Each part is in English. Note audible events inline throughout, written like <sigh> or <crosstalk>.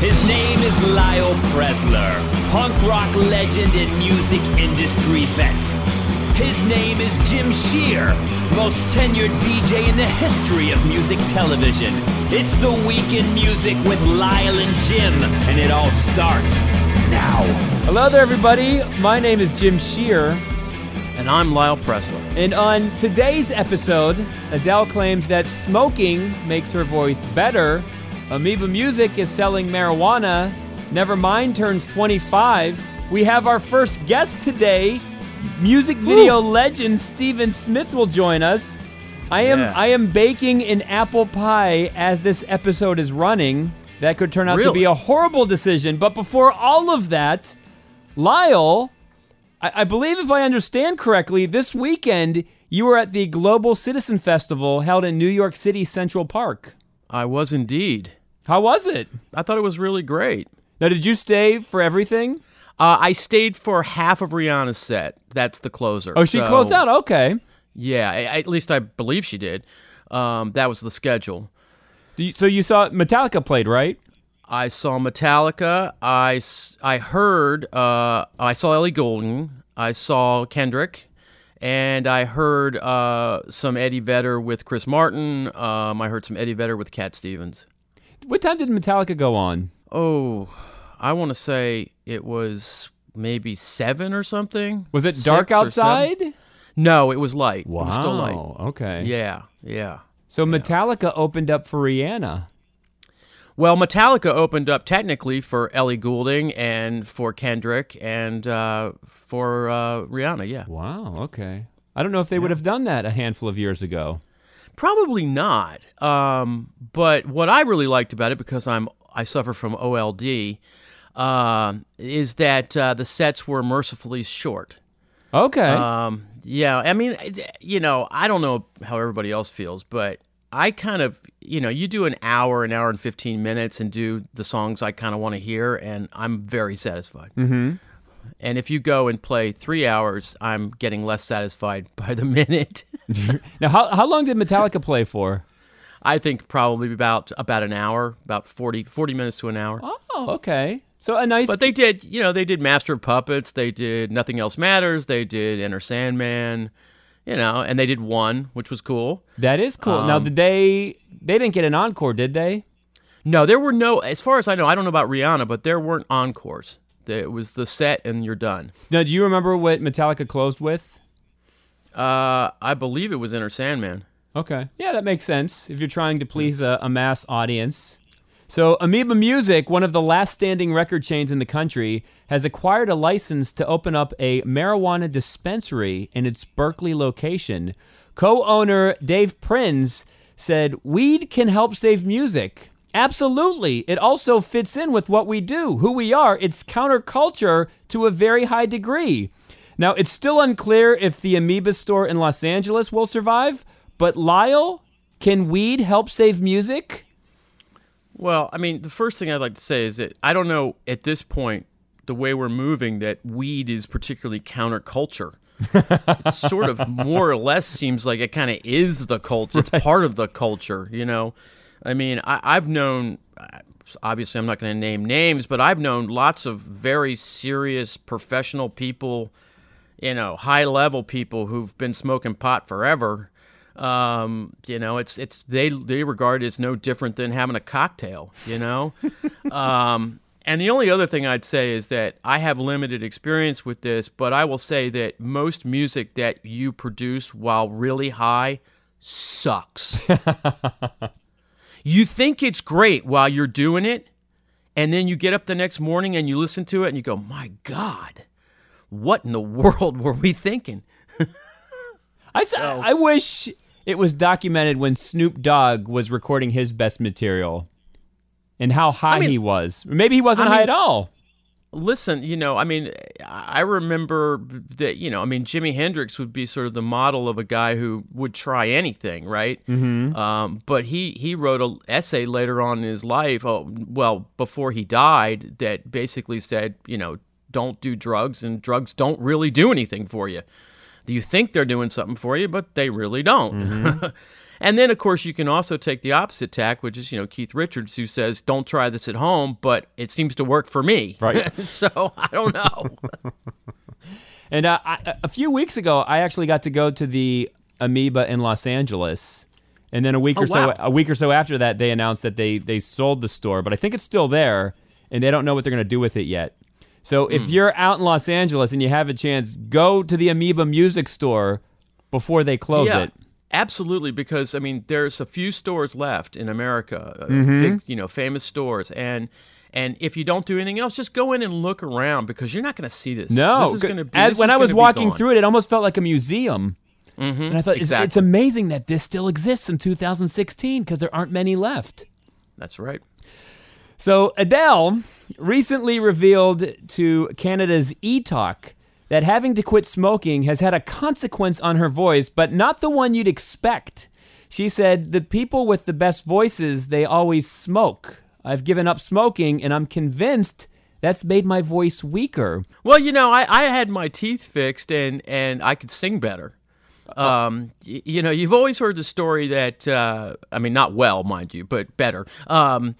His name is Lyle Presler, punk rock legend and music industry vet. His name is Jim Shear, most tenured DJ in the history of music television. It's the Week in Music with Lyle and Jim, and it all starts now. Hello there, everybody. My name is Jim Shear, And I'm Lyle Presler. and on today's episode, Adele claims that smoking makes her voice better. Amoeba Music is selling marijuana. Nevermind turns 25. We have our first guest today. Music video legend Steven Smith will join us. I am Yeah. I am baking an apple pie as this episode is running. That could turn out to be a horrible decision. But before all of that, Lyle, I, I believe if I understand correctly, this weekend you were at the Global Citizen Festival held in New York City Central Park. I was indeed. How was it? I thought it was really great. Now, did you stay for everything? Uh, I stayed for half of Rihanna's set. That's the closer. Oh, she So, closed out. Okay. Yeah, I, at least I believe she did. Um, that was the schedule. Do you- So you saw Metallica played, right? I saw Metallica. I, I heard. Uh, I saw Ellie Goulding. I saw Kendrick, and I heard uh, some Eddie Vedder with Chris Martin. Um, I heard some Eddie Vedder with Cat Stevens. What time did Metallica go on? Oh, I want to say it was maybe seven or something. Was it dark outside? No, it was light. It was still light. Okay. Yeah, yeah. So Metallica opened up for Rihanna. Well, Metallica opened up technically for Ellie Goulding and for Kendrick and uh, for uh, Rihanna. Yeah, Wow. Okay. I don't know if they would have done that a handful of years ago. Probably not. Um, but what I really liked about it, because I'm I suffer from OLD, uh, is that uh, the sets were mercifully short. Okay. Um, yeah, I mean, you know, I don't know how everybody else feels, but I kind of, you know, you do an hour, an hour and 15 minutes and do the songs I kind of want to hear, and I'm very satisfied. Mm-hmm. And if you go and play three hours, I'm getting less satisfied <laughs> by the minute. <laughs> now, how, how long did Metallica play for? I think probably about about an hour, about 40, 40 minutes to an hour. Oh, okay. So a nice. But they did, you know, they did Master of Puppets, they did Nothing Else Matters, they did Enter Sandman, you know, and they did one, which was cool. that is cool. now, Um, did they? They didn't get an encore, did they? No, there were no, as far as I know, I don't know about Rihanna, but there weren't encores. It was the set and you're done. Now, do you remember what Metallica closed with? Uh, I believe it was Enter Sandman. Okay. Yeah, that makes sense if you're trying to please a, a mass audience. So, Amoeba Music, one of the last standing record chains in the country, has acquired a license to open up a marijuana dispensary in its Berkeley location. Co owner Dave Prinz said, Weed can help save music. Absolutely. It also fits in with what we do, who we are. It's counterculture to a very high degree. Now, it's still unclear if the Amoeba store in Los Angeles will survive, but Lyle, can weed help save music? Well, I mean, the first thing I'd like to say is that I don't know at this point, the way we're moving, that weed is particularly counterculture. <laughs> it sort of more or less seems like it kind of is the culture. It's part of the culture, you know? I mean, I, I've known, obviously, I'm not going to name names, but I've known lots of very serious professional people, you know, high level people who've been smoking pot forever. Um, you know, it's it's they they regard it as no different than having a cocktail. You know, <laughs> um, and the only other thing I'd say is that I have limited experience with this, but I will say that most music that you produce while really high sucks. <laughs> you think it's great while you're doing it, and then you get up the next morning and you listen to it and you go, "My God, what in the <laughs> world were we thinking?" <laughs> I, so. I wish it was documented when Snoop Dogg was recording his best material and how high mean- he was. Maybe he wasn't I high at all. Listen, you know, I mean, I remember that, you know, I mean, Jimi Hendrix would be sort of the model of a guy who would try anything, right? Mm-hmm. Um, but he he wrote an essay later on in his life, oh, well, before he died, that basically said, you know, don't do drugs, and drugs don't really do anything for you. You think they're doing something for you, but they really don't. <laughs> And then, of course, you can also take the opposite tack, which is, you know, Keith Richards, who says, don't try this at home, but it seems to work for me. Right. <laughs> so I don't know. <laughs> And uh, I, a few weeks ago, I actually got to go to the Amoeba in Los Angeles. And then a week Oh, or so wow. a week or so after that, they announced that they they sold the store, but I think it's still there, and they don't know what they're going to do with it yet. So Hmm. if you're out in Los Angeles and you have a chance, go to the Amoeba Music Store before they close yeah. it. Absolutely, because I mean, there's a few stores left in America, uh, Mm-hmm. big, you know, famous stores, and and if you don't do anything else, just go in and look around because you're not going to see this. No, this is going to be. as, when I was walking through it, it almost felt like a museum. Mm-hmm, and I thought it's, it's amazing that this still exists in 2016 because there aren't many left. That's right. So Adele recently revealed to Canada's E-Talk that having to quit smoking has had a consequence on her voice, but not the one you'd expect. She said, "The people with the best voices, they always smoke. I've given up smoking and I'm convinced that's made my voice weaker." Well, you know, I, I had my teeth fixed and and I could sing better. Um, y- you know, you've always heard the story that uh, I mean, not well, mind you, but better. Um,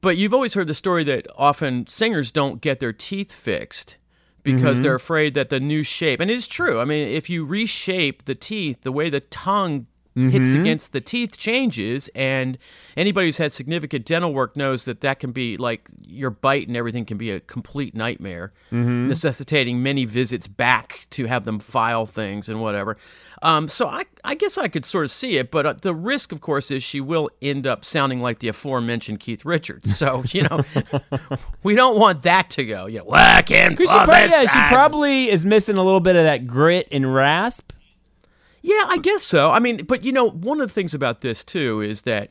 but you've always heard the story that often singers don't get their teeth fixed because mm-hmm. they're afraid that the new shape, and it is true. I mean, if you reshape the teeth, the way the tongue hits mm-hmm. against the teeth changes, and anybody who's had significant dental work knows that that can be like your bite and everything can be a complete nightmare, mm-hmm. necessitating many visits back to have them file things and whatever. Um, so I, I guess I could sort of see it, but uh, the risk, of course, is she will end up sounding like the aforementioned Keith Richards. So <laughs> you know, we don't want that to go. You know, working for She prob- this yeah, she probably is missing a little bit of that grit and rasp. Yeah, I guess so. I mean, but you know, one of the things about this too is that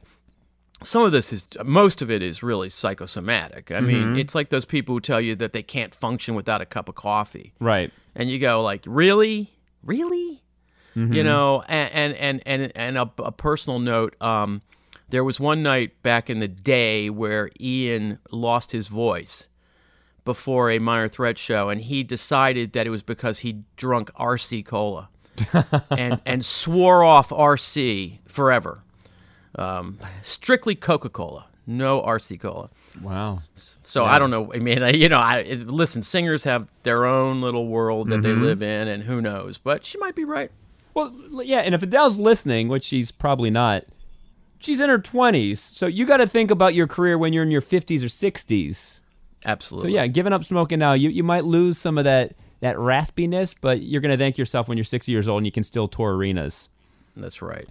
some of this is most of it is really psychosomatic. I mean, it's like those people who tell you that they can't function without a cup of coffee. Right. and you go like really really you know and and and and, a, a personal note um there was one night back in the day where ian lost his voice before a minor threat show and he decided that it was because he drunk rc cola <laughs> and and swore off rc forever um, strictly coca-cola no rc cola Wow. so I don't know. I mean, I, you know, I listen. Singers have their own little world that they live in, and who knows? But she might be right. Well, yeah, and if Adele's listening, which she's probably not, she's in her 20s. So you got to think about your career when you're in your 50s or 60s. Absolutely. So yeah, giving up smoking now, you, you might lose some of that that raspiness, but you're going to thank yourself when you're 60 years old and you can still tour arenas. that's right.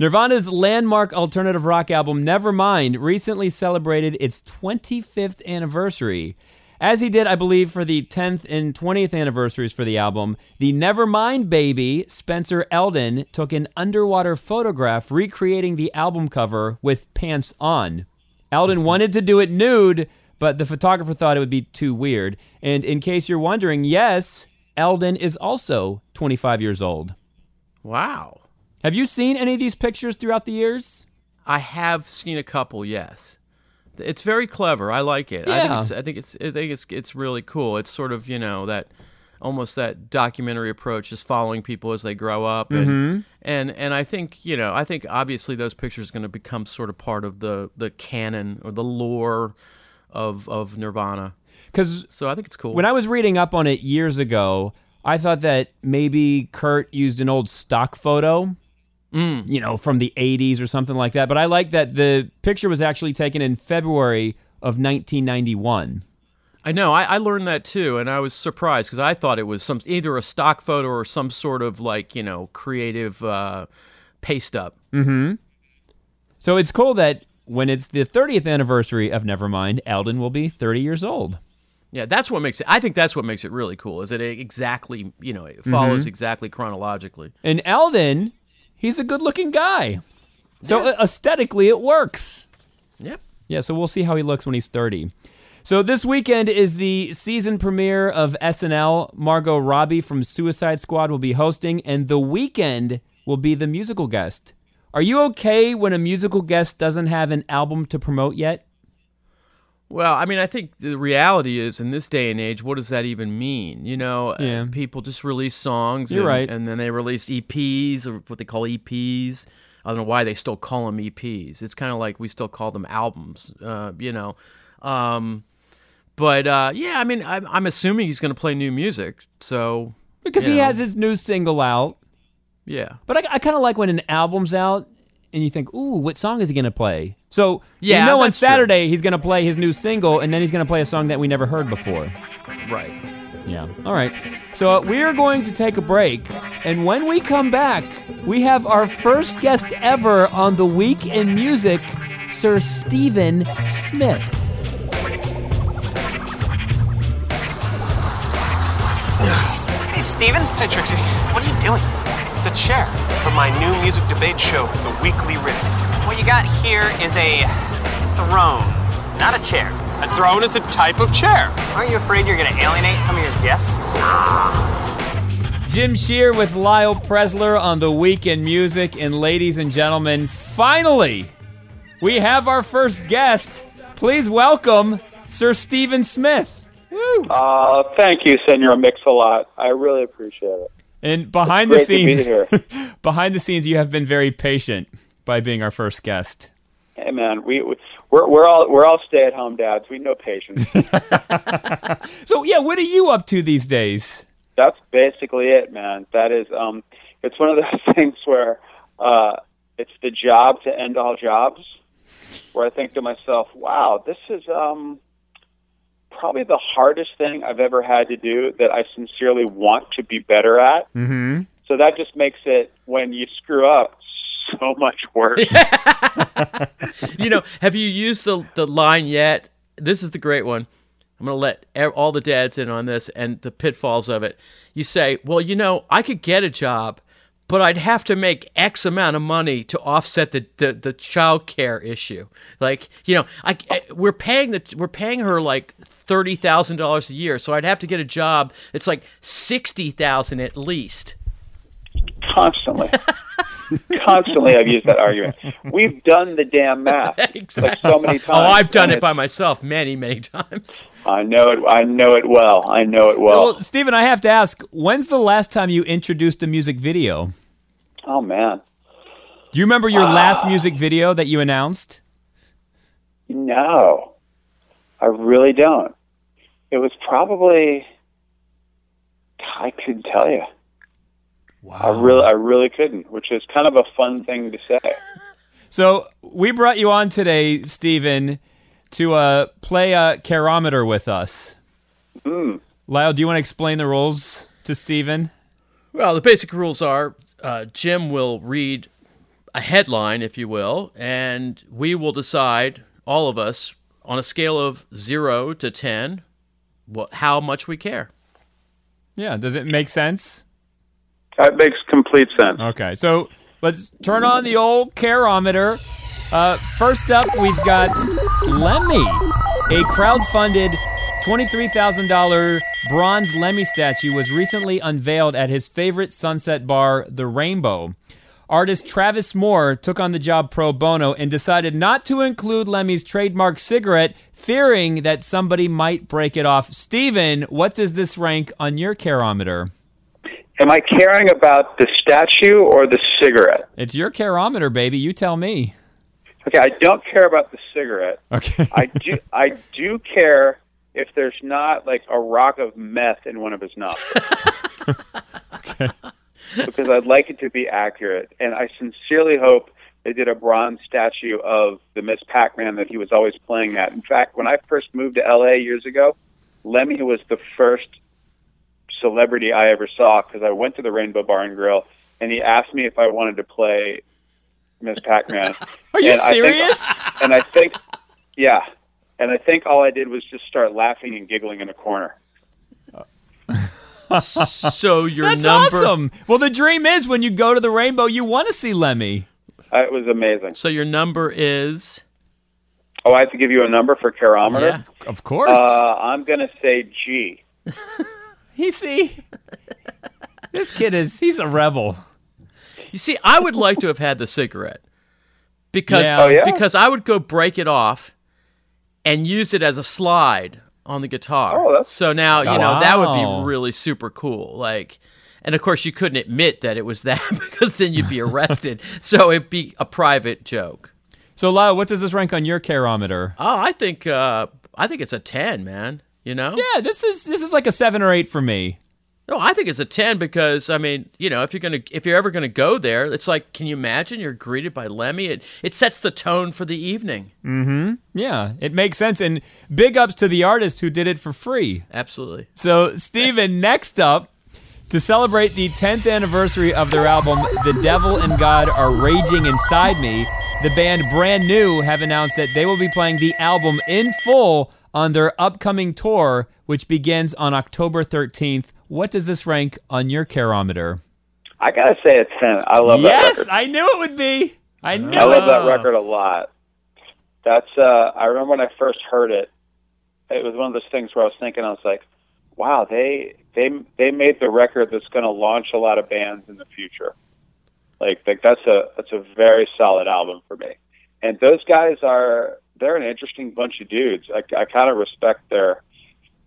Nirvana's landmark alternative rock album Nevermind recently celebrated its 25th anniversary. As he did, I believe, for the 10th and 20th anniversaries for the album, the Nevermind baby, Spencer Elden, took an underwater photograph recreating the album cover with pants on. Elden mm-hmm. wanted to do it nude, but the photographer thought it would be too weird. And in case you're wondering, yes, Elden is also 25 years old. Wow. Have you seen any of these pictures throughout the years? I have seen a couple. Yes. It's very clever. I like it. I think it's. I think it's. I think it's. It's really cool. It's sort of you know that, almost that documentary approach, just following people as they grow up, and Mm-hmm. and and I think you know I think obviously those pictures are going to become sort of part of the the canon or the lore of of Nirvana. Because So I think it's cool. when I was reading up on it years ago, I thought that maybe Kurt used an old stock photo, Mm. you know, from the 80s or something like that. But I like that the picture was actually taken in February of 1991. I know. I, I learned that too, and I was surprised because I thought it was some either a stock photo or some sort of like you know creative uh, paste up. Mm-hmm. So it's cool that when it's the 30th anniversary of Nevermind, Elden will be 30 years old. Yeah, that's what makes it. I think that's what makes it really cool. Is that it exactly you know it follows mm-hmm. exactly chronologically. And Elden, he's a good looking guy. So aesthetically, it works. Yep. Yeah, so we'll see how he looks when he's 30. So this weekend is the season premiere of SNL. Margot Robbie from Suicide Squad will be hosting, and The Weeknd will be the musical guest. Are you okay when a musical guest doesn't have an album to promote yet? Well, I mean, I think the reality is in this day and age, what does that even mean? You know, uh, Yeah. people just release songs. You're and, right. And then they release EPs or what they call EPs. I don't know why they still call them EPs. It's kind of like we still call them albums, uh, you know. Um, but uh, yeah, I mean, I'm, I'm assuming he's going to play new music. So Because he know, has his new single out. yeah, But I, I kind of like when an album's out and you think, ooh, what song is he going to play? So Yeah, you know on that's true. Saturday he's going to play his new single and then he's going to play a song that we never heard before. right. Yeah. All right. So uh, we are going to take a break. And when we come back, we have our first guest ever on The Week in Music, Sir Stephen Smith. Hey, Stephen. Hey, Trixie. What are you doing? It's a chair for my new music debate show, The Weekly Riff. What you got here is a throne, not a chair. A throne is a type of chair. Aren't you afraid you're gonna alienate some of your guests? Jim Shear with Lyle Presler on The Week in Music. And ladies and gentlemen, finally, we have our first guest. Please welcome Sir Stephen Smith. Woo. Uh, thank you, Senor Mix-a-Lot. I really appreciate it. And behind the be scenes, here. <laughs> behind the scenes, you have been very patient by being our first guest. Hey, man, we we- we're we're all we're all stay-at-home dads. We know patience. <laughs> <laughs> So yeah, what are you up to these days? That's basically it, man. That is um, it's one of those things where uh, it's the job to end all jobs. Where I think to myself, wow, this is um, probably the hardest thing I've ever had to do that I sincerely want to be better at. Mm-hmm. So that just makes it when you screw up so much worse. <laughs> you know, have you used the the line yet? This is the great one. I'm going to let all the dads in on this and the pitfalls of it. You say, "Well, you know, I could get a job, but I'd have to make X amount of money to offset the the, the child care issue. Like, you know, I, I- we're paying the we're paying her like thirty thousand dollars a year, so I'd have to get a job. It's like sixty thousand at least. Constantly. constantly, I've used that argument. We've done the damn math like so many times. Oh, I've done it by myself many, many times. I know it. I know it well. I know it well. Well, Stephen, I have to ask, when's the last time you introduced a music video? oh man, Do you remember your uh, last music video that you announced? no, I really don't. It was probably. I couldn't tell you. Wow. I really, I really couldn't, which is kind of a fun thing to say. <laughs> So we brought you on today, Stephen, to uh, play a carometer with us. Lyle, do you want to explain the rules to Stephen? Well, the basic rules are uh, Jim will read a headline, if you will, and we will decide, all of us, on a scale of zero to 10, what, how much we care. Yeah, does it make sense? That makes complete sense. Okay, so let's turn on the old carometer. Uh, first up, we've got Lemmy, a crowd-funded $23,000 bronze Lemmy statue was recently unveiled at his favorite sunset bar, The Rainbow. Artist Travis Moore took on the job pro bono and decided not to include Lemmy's trademark cigarette, fearing that somebody might break it off. Steven, what does this rank on your carometer? Am I caring about the statue or the cigarette? It's your carometer, baby. You tell me. Okay, I don't care about the cigarette. Okay. I do. I do care if there's not like a rock of meth in one of his nostrils. <laughs> Because I'd like it to be accurate, and I sincerely hope they did a bronze statue of the Miss Pac-Man that he was always playing at. In fact, when I first moved to LA years ago, Lemmy was the first celebrity I ever saw because I went to the Rainbow Bar and Grill, and he asked me if I wanted to play Miss Pac-Man. <laughs> Are you And I think- serious? <laughs> and I think, yeah, and I think all I did was just start laughing and giggling in a corner. <laughs> So your That's number. awesome. Well, the dream is when you go to the rainbow, you want to see Lemmy. Uh, It was amazing. So your number is. Oh, I have to give you a number for carometer. Yeah. Of course. Uh, I'm gonna say G. he see. this kid is he's a rebel. You see, I would like to have had the cigarette because Yeah. Oh, yeah? because I would go break it off and use it as a slide on the guitar. Oh, that's- so now you know that would be really super cool. Like, And of course, you couldn't admit that it was that <laughs> because then you'd be arrested. so it'd be a private joke. So, Lyle, what does this rank on your carometer? Oh, I think uh, I think it's a ten, man. You know? Yeah, this is this is like a seven or eight for me. No, I think it's a ten because I mean, you know, if you're gonna if you're ever gonna go there, it's like, can you imagine you're greeted by Lemmy? It it sets the tone for the evening. Mm-hmm. Yeah, it makes sense. And big ups to the artist who did it for free. Absolutely. So, Steven, <laughs> next up, to celebrate the 10th anniversary of their album, The Devil and God Are Raging Inside Me, the band Brand New have announced that they will be playing the album in full on their upcoming tour, which begins on October 13th. What does this rank on your carometer? I gotta say it's ten. I love that yes. I knew it would be. I knew I love it. that record a lot. That's uh I remember when I first heard it, it was one of those things where I was thinking I was like, wow, they they they made the record that's going to launch a lot of bands in the future. Like like that's a that's a very solid album for me. And those guys are they're an interesting bunch of dudes. I I kind of respect their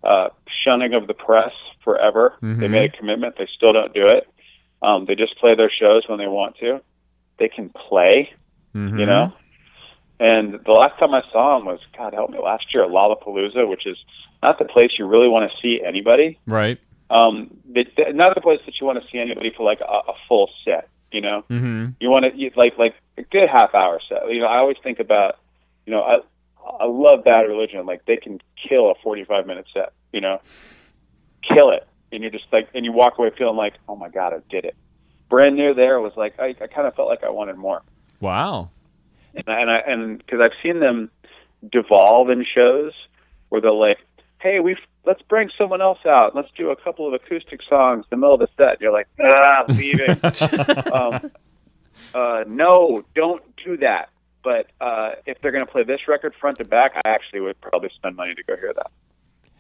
uh shunning of the press forever. They made a commitment, they still don't do it. Um they just play their shows when they want to. They can play you know. And the last time I saw them was, God help me, last year at Lollapalooza, which is not the place you really want to see anybody. Right. Um, it, not the place that you want to see anybody for like a, a full set. You know, mm-hmm. you want to you, like like a good half hour set. You know, I always think about, you know, I I love Bad Religion. Like they can kill a forty five minute set. You know, kill it, and you're just like, and you walk away feeling like, oh my God, I did it. Brand new there was like I, I kind of felt like I wanted more Wow. and I, and I, and because I've seen them devolve in shows where they're like, "Hey, we let's bring someone else out. Let's do a couple of acoustic songs in the middle of the set." And you're like, "Ah, leaving." <laughs> um, uh, no, don't do that. But uh, if they're going to play this record front to back, I actually would probably spend money to go hear that.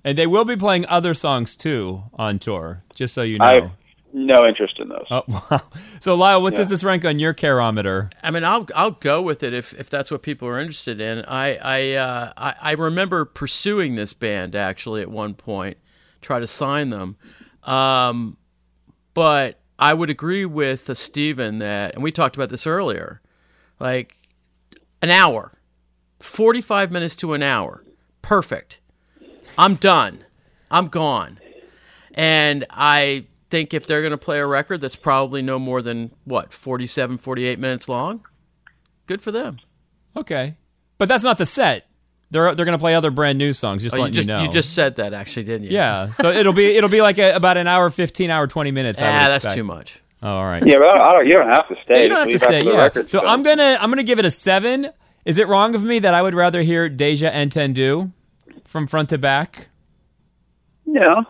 And they will be playing other songs too on tour, just so you know. I have no interest in those. Oh, <laughs> wow. So, Lyle, what does this rank on your carometer? I mean, I'll I'll go with it if, if that's what people are interested in. I I, uh, I I remember pursuing this band actually at one point, try to sign them, um, but I would agree with uh, Steven that, and we talked about this earlier, like an hour, forty five minutes to an hour, perfect. I'm done. I'm gone, and I think if they're going to play a record that's probably no more than what 47 48 minutes long good for them Okay, but that's not the set. They're they're gonna play other brand new songs. Just oh, you letting just you know. just said that actually didn't you yeah. So it'll be it'll be like a, about an hour, fifteen hour, twenty minutes. I would ah that's expect. too much Oh, all right. Yeah, but I don't, you don't have to stay. you don't have to stay. yeah. record's So done. I'm gonna I'm gonna give it a seven. Is it wrong of me that I would rather hear Deja Entendu from front to back? No,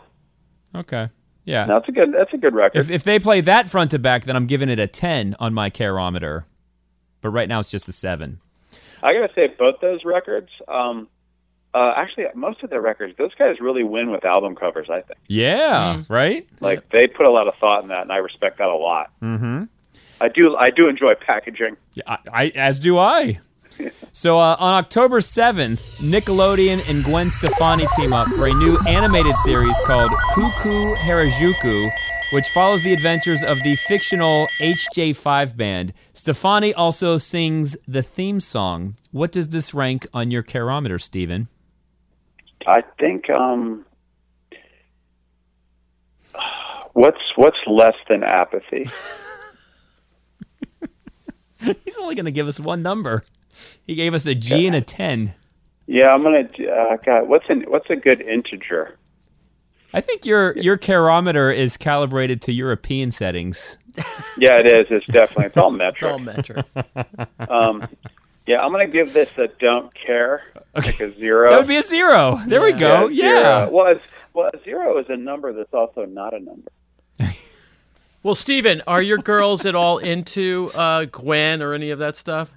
Okay. Yeah. that's a good. That's a good record. If if they play that front to back, then I'm giving it a ten on my carometer. But right now it's just a seven. I gotta say, both those records, um, uh, actually, most of their records, those guys really win with album covers. I think, Yeah. Right. like they put a lot of thought in that, and I respect that a lot. Mm-hmm. I do. I do enjoy packaging. Yeah, I, I as do I. <laughs> So uh, on October 7th, Nickelodeon and Gwen Stefani team up for a new animated series called Kuu Kuu Harajuku, which follows the adventures of the fictional HJ5 band. Stefani also sings the theme song. What does this rank on your carometer, Steven? I think. Um, what's what's less than apathy? <laughs> He's only going to give us one number. He gave us a G and a 10. Yeah, I'm gonna. Uh, God, what's an what's a good integer? I think your your carometer is calibrated to European settings. Yeah, it is. It's definitely. It's all it's metric. all metric Um, yeah, I'm gonna give this a don't care, <laughs> like a zero. That would be a zero. There we go. zero. Yeah. Well, well, zero is a number that's also not a number. <laughs> well steven are your girls at all into uh, gwen or any of that stuff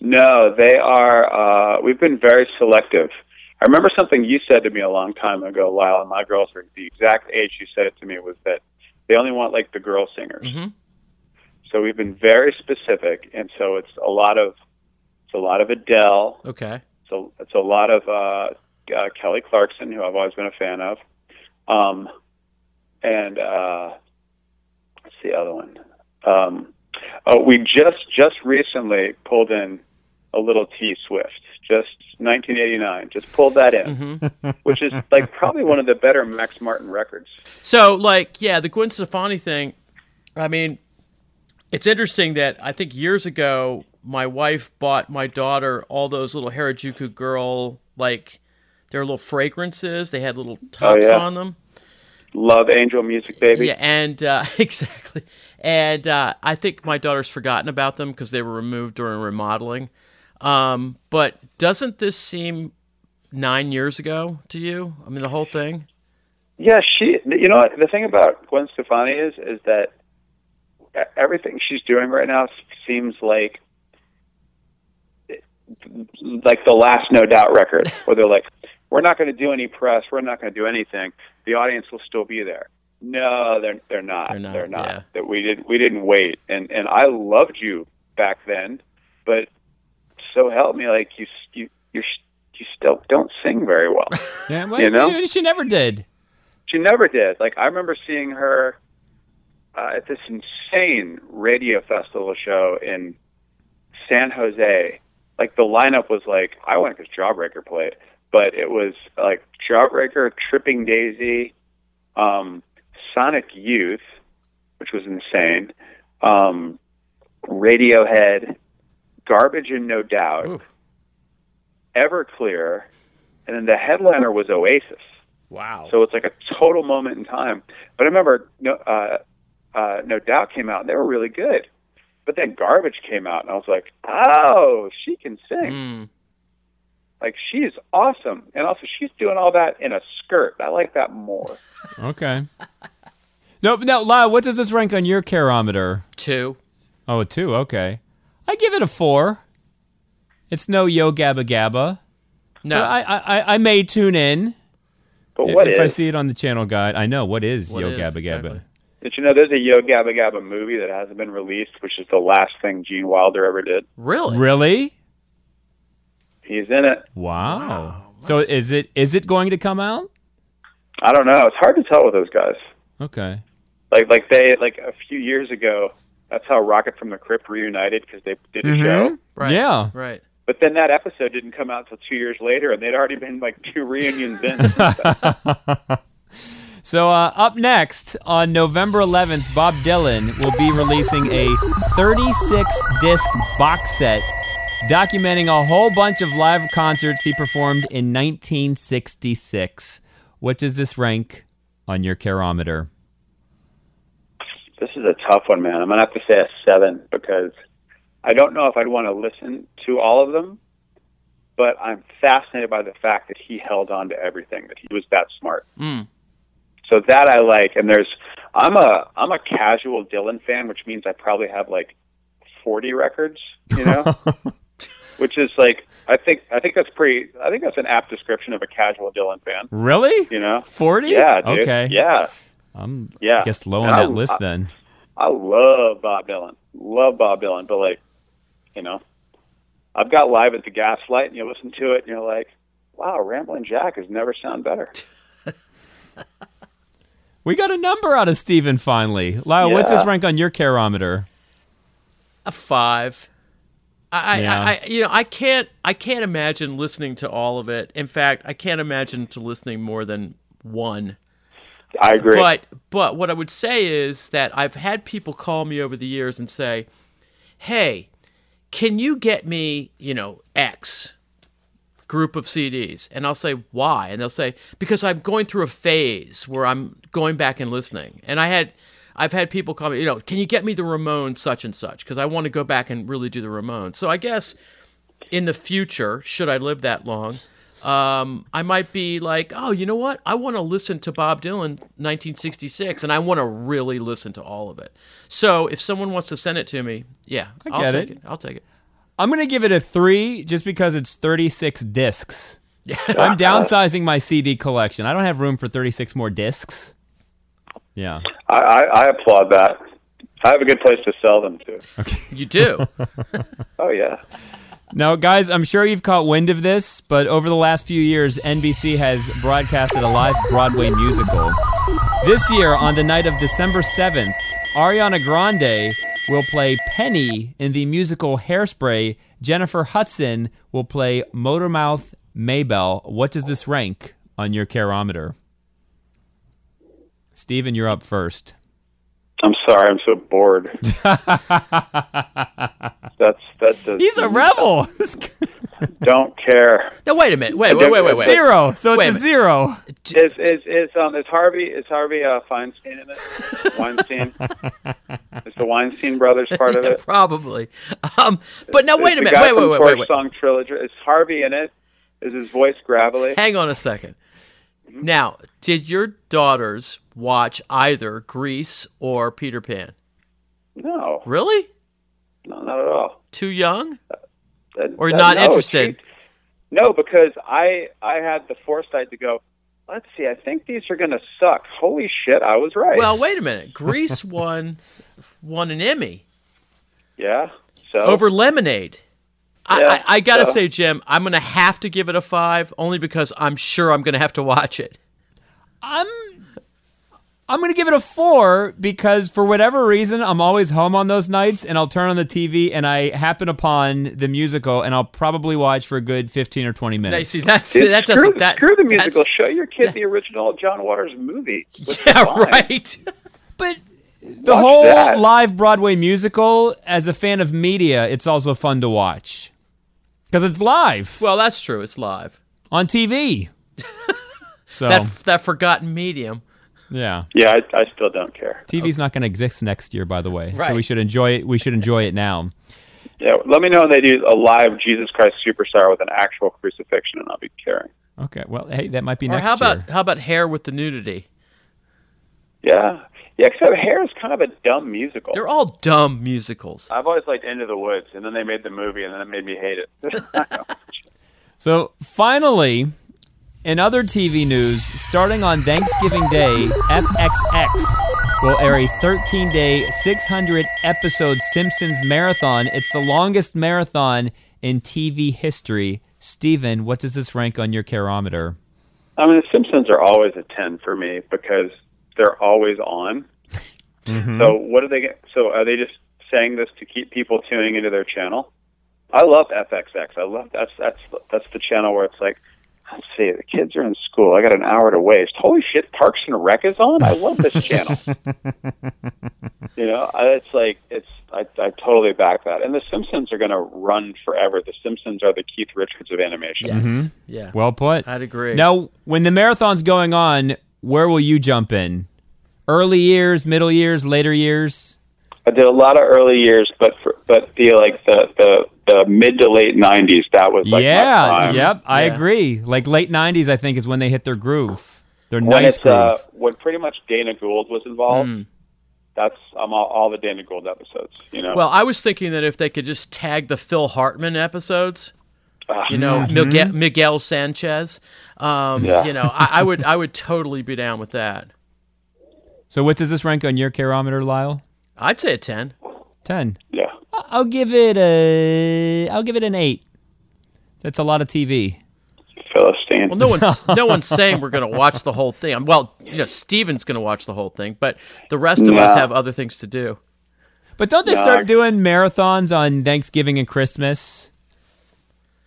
No, they are. Uh, we've been very selective. I remember something you said to me a long time ago, Lyle, and my girls are the exact age you said it to me was that they only want like the girl singers. Mhm. So we've been very specific, and so it's a lot of it's a lot of Adele. okay So it's a lot of uh, uh, Kelly Clarkson, who I've always been a fan of, um, and uh, what's the other one? Um, oh, we just just recently pulled in a little T Swift, just 1989. Just pulled that in, <laughs> which is like probably one of the better Max Martin records. So, like, yeah, the Gwen Stefani thing. I mean, it's interesting that I think years ago my wife bought my daughter all those little Harajuku girl like their little fragrances. They had little tops yeah. on them. Love Angel Music, baby. Yeah, and uh, <laughs> exactly. And uh, I think my daughter's forgotten about them because they were removed during remodeling. Um, but doesn't this seem nine years ago to you? I mean, the whole thing. Yeah, she. You know, the thing about Gwen Stefani is, is that everything she's doing right now seems like, like the last No Doubt record, <laughs> where they're like, "We're not going to do any press. We're not going to do anything. The audience will still be there." No, they're they're not. They're not, They're not. yeah. That we didn't we didn't wait, and and I loved you back then, but so help me, like you you you you still don't sing very well. <laughs> Yeah, well, You know? she never did. She never did. Like I remember seeing her uh, at this insane radio festival show in San Jose. Like the lineup was like I went because Jawbreaker played, but it was like Jawbreaker, Tripping Daisy, um, Sonic Youth, which was insane, um, Radiohead, Garbage and No Doubt, Ooh. Everclear, and then the headliner was Oasis. Wow. So it's like a total moment in time. But I remember no, uh, uh, No Doubt came out and they were really good. But then Garbage came out and I was like, oh, she can sing. Mm. Like she's awesome. And also she's doing all that in a skirt. I like that more. <laughs> Okay. no, no, Lyle, what does this rank on your carometer? Two. Oh, a two. Okay. I give it a four. It's no Yo Gabba Gabba. No. But I, I, I may tune in But what if I see it on the channel guide. I know what is What Yo is, Gabba exactly. Gabba. Did you know there's a Yo Gabba Gabba movie that hasn't been released, which is the last thing Gene Wilder ever did? really? Really? He's in it. Wow. So is it is it going to come out? I don't know. It's hard to tell with those guys. Okay. Like like they like a few years ago. That's how Rocket from the Crypt reunited because they did a mm-hmm. show. Right. Yeah. Right. But then that episode didn't come out until two years later, and they'd already been like two reunions <laughs> in. <laughs> So uh, up next on November 11th, Bob Dylan will be releasing a 36 disc box set documenting a whole bunch of live concerts he performed in 1966. What does this rank on your carometer? this is a tough one, man. I'm gonna have to say a seven because I don't know if I'd want to listen to all of them, but I'm fascinated by the fact that he held on to everything. That he was that smart. Mm. So that I like. And there's I'm a I'm a casual Dylan fan, which means I probably have like 40 records. You know. <laughs> Which is like I think I think that's pretty I think that's an apt description of a casual Dylan fan. Really? You know? 40? Yeah, dude. Okay. Yeah. I'm Yeah. I guess low on And I- that list I- then. I love Bob Dylan. Love Bob Dylan, but like, you know, I've got live at the Gaslight, and you listen to it, and you're like, wow, Ramblin' Jack has never sound better. <laughs> We got a number out of Steven finally. Lyle, what's this Yeah. rank on your carometer? A five. I, Yeah. I, I, you know, I can't, I can't imagine listening to all of it. In fact, I can't imagine to listening more than one. I agree. But, but what I would say is that I've had people call me over the years and say, "Hey, can you get me, you know, X group of CDs?" And I'll say, "Why?" And they'll say, "Because I'm going through a phase where I'm going back and listening." And I had I've had people call me, you know, "Can you get me the Ramones such and such?" because I want to go back and really do the Ramones. So I guess in the future, should I live that long, um, I might be like, oh, you know what? I want to listen to Bob Dylan 1966, and I want to really listen to all of it. So if someone wants to send it to me, yeah, I will take it. it. I'll take it. I'm gonna give it a three just because it's 36 discs. I'm downsizing my CD collection. I don't have room for 36 more discs. Yeah. I, I, I applaud that. I have a good place to sell them to. You do. <laughs> Oh yeah. Now, guys, I'm sure you've caught wind of this, but over the last few years, NBC has broadcasted a live Broadway musical. This year, on the night of December 7th, Ariana Grande will play Penny in the musical Hairspray. Jennifer Hudson will play Motormouth Maybelle. What does this rank on your carometer? Steven, you're up first. I'm sorry, I'm so bored. <laughs> That's that does He's a rebel. <laughs> don't care. No, wait a minute. Wait, wait, wait, wait, wait. zero. So it's Wait a a zero. Is is is um is Harvey is Harvey uh, Feinstein in it? <laughs> Weinstein. is the Weinstein brothers part of it? Probably. Um, but now wait a minute. guy Wait, wait, wait, Torch wait, wait. Song trilogy. Is Harvey in it? Is his voice gravelly? Hang on a second. Mm-hmm. Now, did your daughters watch either Grease or Peter Pan? No, Really? no, not at all. Too young? That- Or that- not no, interested? No, because I I had the foresight to go. Let's see. I think these are going to suck. Holy shit! I was right. Well, wait a minute. Grease <laughs> won won an Emmy yeah. So over Lemonade. I, Yeah, I, I gotta so- say, Jim, I'm gonna have to give it a five, only because I'm sure I'm gonna have to watch it. I'm I'm gonna give it a four because for whatever reason I'm always home on those nights and I'll turn on the TV and I happen upon the musical and I'll probably watch for a good fifteen or twenty Now, minutes. see, that's Dude, that doesn't that screw the musical. Show your kid the original John Waters movie. Yeah, line. right. <laughs> but the Watch whole that. live Broadway musical, as a fan of media, it's also fun to watch because it's live Well, that's true. It's live. on TV. <laughs> so That that forgotten medium. Yeah, Yeah, I, I still don't care. TV's not going to exist next year, by the way. Right. So we should enjoy it. We should enjoy it now. Yeah, let me know when they do a live Jesus Christ Superstar with an actual crucifixion, and I'll be caring. Okay. Well, hey, that might be Or next how about year. how about hair with the nudity? Yeah, yeah. Except Hair is kind of a dumb musical. They're all dumb musicals. I've always liked Into the Woods, and then they made the movie, and then it made me hate it. <laughs> So finally, in other TV news, starting on Thanksgiving Day, FXX will air a 13-day, 600-episode Simpsons marathon. It's the longest marathon in TV history. Steven, what does this rank on your carometer? I mean, The Simpsons are always a ten for me because they're always on. <laughs> Mm-hmm. So what are they? get- So are they just saying this to keep people tuning into their channel? I love FXX. I love that's that's that's the channel where it's like, let's see, the kids are in school. I got an hour to waste. Holy shit, Parks and Rec is on. I love this channel. <laughs> you know, it's like it's I I totally back that. And the Simpsons are going to run forever. The Simpsons are the Keith Richards of animation. Yes. Mm-hmm. Yeah. Well put. I'd agree. Now, when the marathon's going on, where will you jump in? Early years, middle years, later years? I did a lot of early years, but for, but the like the the the mid to late '90s, that was like my yeah, prime. yep, I Yeah. agree. Like late '90s, I think is when they hit their groove. Their When nice groove. uh, when pretty much Dana Gould was involved. Mm. That's um, all, all the Dana Gould episodes. You know. Well, I was thinking that if they could just tag the Phil Hartman episodes, Ah, you know, Miguel, Miguel Sanchez, um, Yeah. you know, I, I would I would totally be down with that. so, what does this rank on your carometer, Lyle? I'd say a ten. Ten. yeah. I'll give it a. I'll give it an eight. That's a lot of TV. Philistine. Well, no one's <laughs> no one's saying we're going to watch the whole thing. Well, you know, Steven's going to watch the whole thing, but the rest of us have other things to do. But don't they Yeah. start doing marathons on Thanksgiving and Christmas?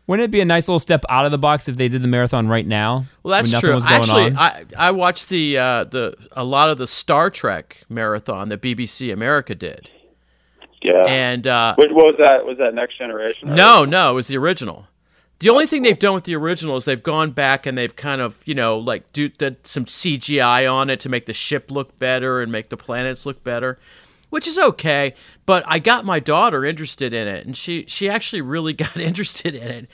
Wouldn't it be a nice little step out of the box if they did the marathon right now? Well, that's when nothing true. Was going Actually, on? I I watched the uh, the a lot of the Star Trek marathon that BBC America did, yeah. and uh, What, what was that? Was that Next Generation? or- No, no, it was the original. The only thing they've done with the original is they've gone back and they've kind of, you know, like do did some CGI on it to make the ship look better and make the planets look better, which is okay. But I got my daughter interested in it, and she she actually really <laughs> got interested in it.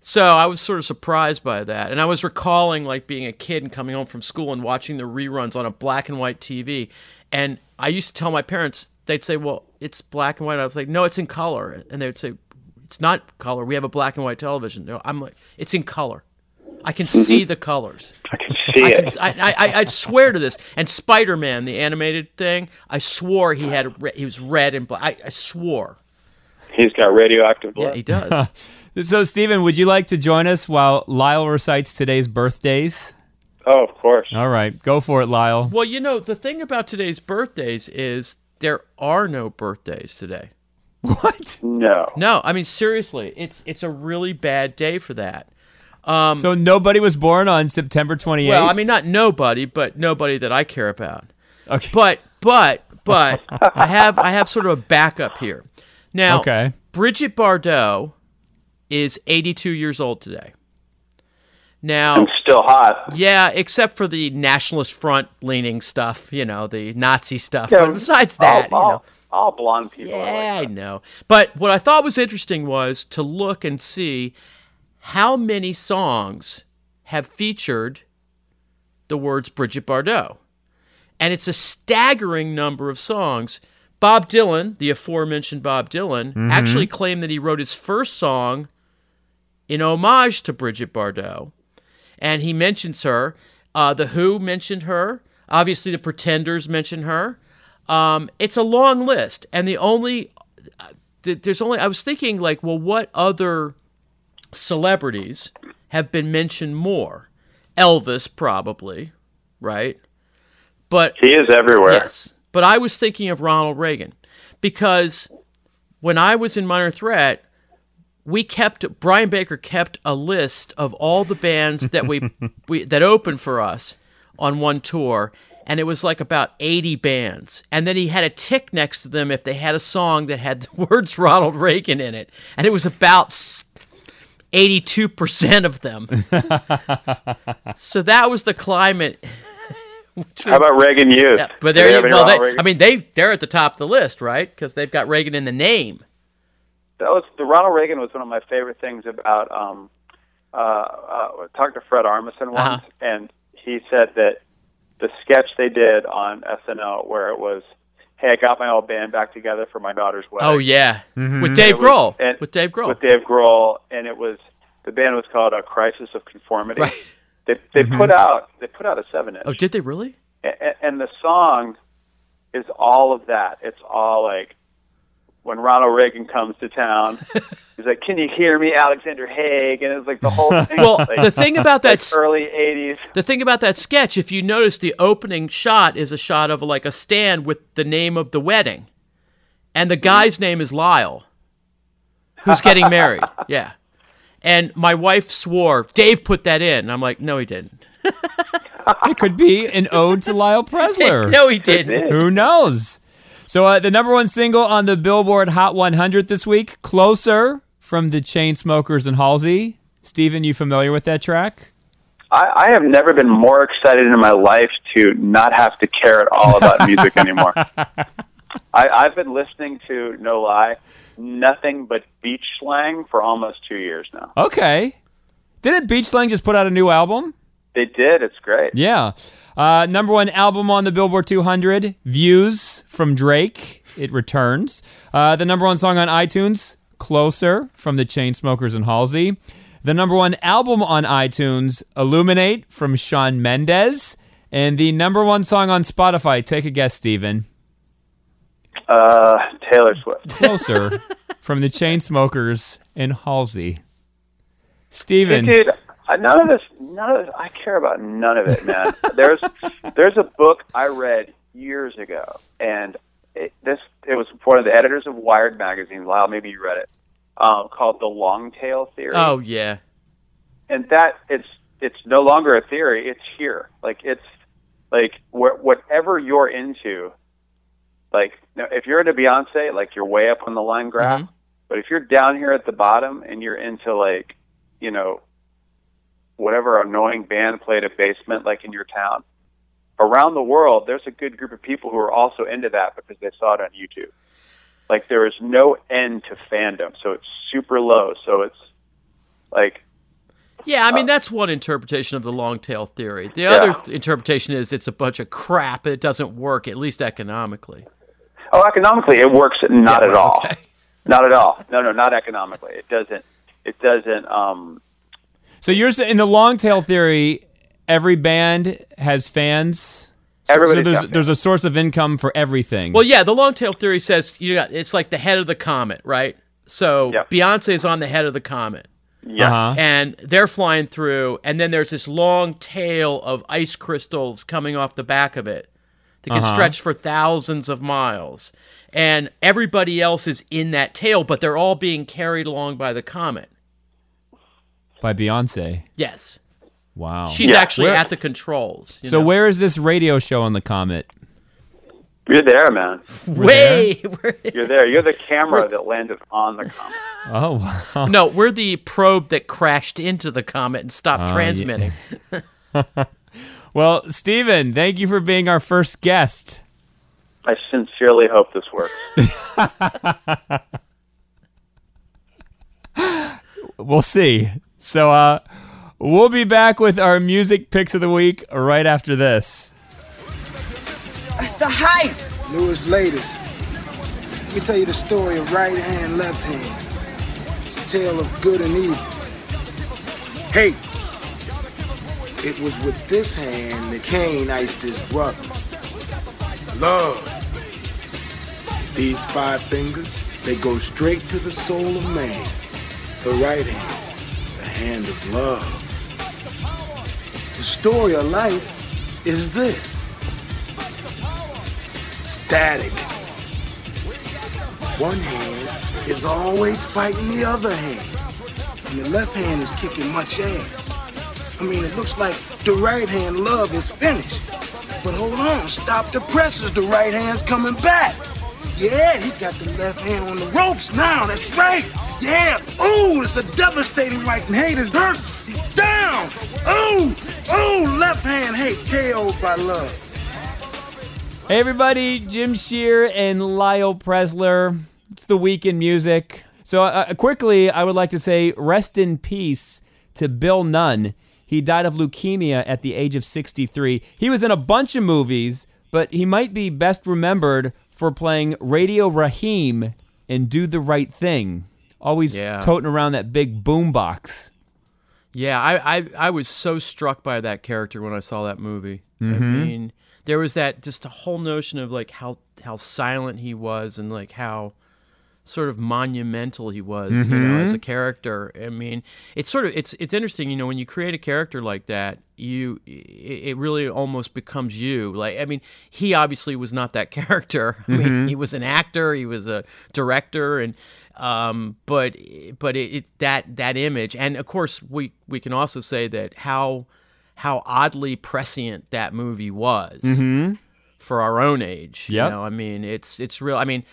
So I was sort of surprised by that, and I was recalling like being a kid and coming home from school and watching the reruns on a black and white TV, and I used to tell my parents, they'd say, "Well, it's black and white." I was like, "No, it's in color," and they would say, "It's not color. We have a black and white television." No, I'm like, "It's in color. I can mm-hmm. see the colors. I can see I, it. can, I, I, I swear to this." And Spider Man, the animated thing, I swore he had he was red and black. I, I swore. He's got radioactive blood. Yeah, he does. <laughs> so, Stephen, would you like to join us while Lyle recites today's birthdays? oh, of course. All right, go for it, Lyle. Well, you know, the thing about today's birthdays is there are no birthdays today. <laughs> What? No. No, I mean seriously, it's it's a really bad day for that. Um, so nobody was born on September 28th? Well, I mean not nobody, but nobody that I care about. okay. But but but I have I have sort of a backup here. Now, Okay. Brigitte Bardot is 82 years old today. Now, I'm still hot. yeah, except for the nationalist front leaning stuff, you know, the Nazi stuff. Yeah, but besides that, all, you know, all, all blonde people. are yeah, I know. But what I thought was interesting was to look and see how many songs have featured the words Brigitte Bardot. And it's a staggering number of songs. Bob Dylan, the aforementioned Bob Dylan, actually claimed that he wrote his first song in homage to Brigitte Bardot. And he mentions her. Uh, the Who mentioned her. Obviously, the Pretenders mention her. Um, it's a long list, and the only th- there's only I was thinking like, well, what other celebrities have been mentioned more? Elvis probably, right? But He is everywhere. Yes. But I was thinking of Ronald Reagan because when I was in Minor Threat, we kept Brian Baker kept a list of all the bands that we, <laughs> we that opened for us on one tour and it was like about 80 bands and then he had a tick next to them if they had a song that had the <laughs> words Ronald Reagan in it and it was about 82% of them. <laughs> so that was the climate <laughs> How about Reagan Youth? yeah, but there you have any well, they, I mean, they they're at the top of the list, right? Because they've got Reagan in the name. that was the Ronald Reagan was one of my favorite things about um uh, uh I talked to Fred Armisen once Uh-huh. and he said that the sketch they did on SNL where it was hey I got my old band back together for my daughter's wedding Oh yeah, mm-hmm. with Dave It was- Grohl. and- with Dave Grohl. with Dave Grohl and it was the band was called a Crisis of Conformity right. they they mm-hmm. put out they put out a 7 inch Oh, did they really? and, and the song is all of that. It's all like when Ronald Reagan comes to town, <laughs> he's like, "Can you hear me, Alexander Haig?" And it's like the whole thing. Well, like, the thing about that like early '80s. the thing about that sketch, if you notice, the opening shot is a shot of like a stand with the name of the wedding, and the guy's name is Lyle, who's getting married. <laughs> Yeah, and my wife swore Dave put that in. And I'm like, no, he didn't. it could be an ode to Lyle <laughs> Preslar. no, he didn't. Who knows? So uh, the number one single on the Billboard Hot 100 this week, "Closer" from the Chainsmokers and Halsey. Steven, you familiar with that track? I, I have never been more excited in my life to not have to care at all about music <laughs> anymore. I, I've been listening to no lie, nothing but beach slang for almost two years now. Okay. Didn't Beach Slang just put out a new album? They did. It's great. Yeah. Uh, number one album on the Billboard 200, Views from Drake. It returns. Uh, the number one song on iTunes, Closer from the Chainsmokers and Halsey. The number one album on iTunes, Illuminate from Shawn Mendes. And the number one song on Spotify, take a guess, Steven. Uh, Taylor Swift. <laughs> Closer from the Chainsmokers and Halsey. Steven. Dude, I- none of this, none of this, I care about none of it, man. <laughs> there's, there's a book I read years ago, and it, this, it was one of the editors of Wired magazine. Lyle, maybe you read it, um, called The Long Tail Theory. Oh yeah. and that it's, it's no longer a theory. It's here. Like it's, like wh- whatever you're into. Like if you're into Beyonce, like you're way up on the line graph. Mhm. But if you're down here at the bottom and you're into like, you know, whatever annoying band played a basement like in your town, around the world there's a good group of people who are also into that because they saw it on YouTube. Like there is no end to fandom, so it's super low. So it's like Yeah, I Uh, mean that's one interpretation of the long tail theory. The other th- interpretation is it's a bunch of crap. It doesn't work, at least economically. oh, economically it works not Yeah, at all. okay. Not at all. No, no, not economically. It doesn't. It doesn't. Um, So you're in the long tail theory, every band has fans. So, so Everybody's there's there's a source of income for everything. Well, yeah, the long tail theory says you got it's like the head of the comet, right? So Yep. Beyonce is on the head of the comet. yeah. Uh-huh. and they're flying through and then there's this long tail of ice crystals coming off the back of it that can Uh-huh. stretch for thousands of miles. And everybody else is in that tail, but they're all being carried along by the comet. By Beyonce. Yes. Wow. She's Yeah, actually where- at the controls. you so know? where is this radio show on the comet? You're there, man. way <laughs> You're there. You're the camera that landed on the comet. Oh wow. no, we're the probe that crashed into the comet and stopped uh, yeah. transmitting. <laughs> <laughs> Well, Stephen, thank you for being our first guest. I sincerely hope this works. We'll see. So uh we'll be back with our music picks of the week right after this. That's the hype. Newest latest. Let me tell you the story of right hand, left hand. It's a tale of good and evil. Hey, it was with this hand that Cain iced his brother. Love. These five fingers, they go straight to the soul of man. The right hand, the hand of love. The story of life is this static. One hand is always fighting the other hand. And the left hand is kicking much ass. I mean, it looks like the right hand love is finished. But hold on, stop the presses. The right hand's coming back. Yeah, he got the left hand on the ropes now. That's right. Yeah. Ooh, it's a devastating right hand. Haters hurt. Down. Ooh, ooh, left hand. Hey, KO by love. Hey everybody, Jim Shear and Lyle Preslar. It's the week in music. So uh, quickly, I would like to say rest in peace to Bill Nunn. He died of leukemia at the age of 63. He was in a bunch of movies, but he might be best remembered for playing Radio Raheem in Do the Right Thing. Always Yeah. toting around that big boombox. Yeah, I, I I was so struck by that character when I saw that movie. I Mm-hmm. mean, there was that just a whole notion of like how how silent he was and like how sort of monumental he was, you know, Mm-hmm. as a character. I mean, it's sort of it's it's interesting, you know, when you create a character like that, you it, it really almost becomes you. Like, I mean, he obviously was not that <laughs> character. I Mm-hmm. mean, he was an actor, he was a director, and um, but but it, it that that image, and of course, we we can also say that how how oddly prescient that movie was for our own age. Yep. You know, I mean, it's it's real. I mean,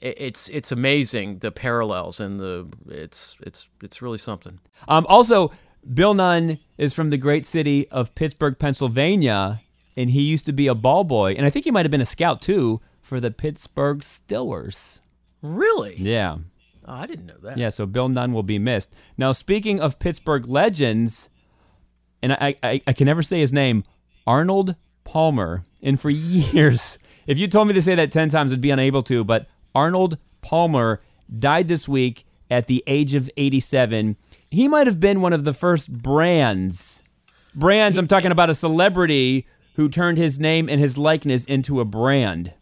it, it's it's amazing the parallels and the it's it's it's really something. Um, also, Bill Nunn is from the great city of Pittsburgh, Pennsylvania, and he used to be a ball boy, and I think he might have been a scout too for the Pittsburgh Steelers. Really? Yeah, Oh, I didn't know that. yeah. So Bill Nunn will be missed. Now, speaking of Pittsburgh legends, and I, I, I can never say his name, Arnold Palmer. And for <laughs> years, if you told me to say that 10 times, I'd be unable to. But Arnold Palmer died this week at the age of 87. He might have been one of the first brands. Brands, I'm talking about a celebrity who turned his name and his likeness into a brand.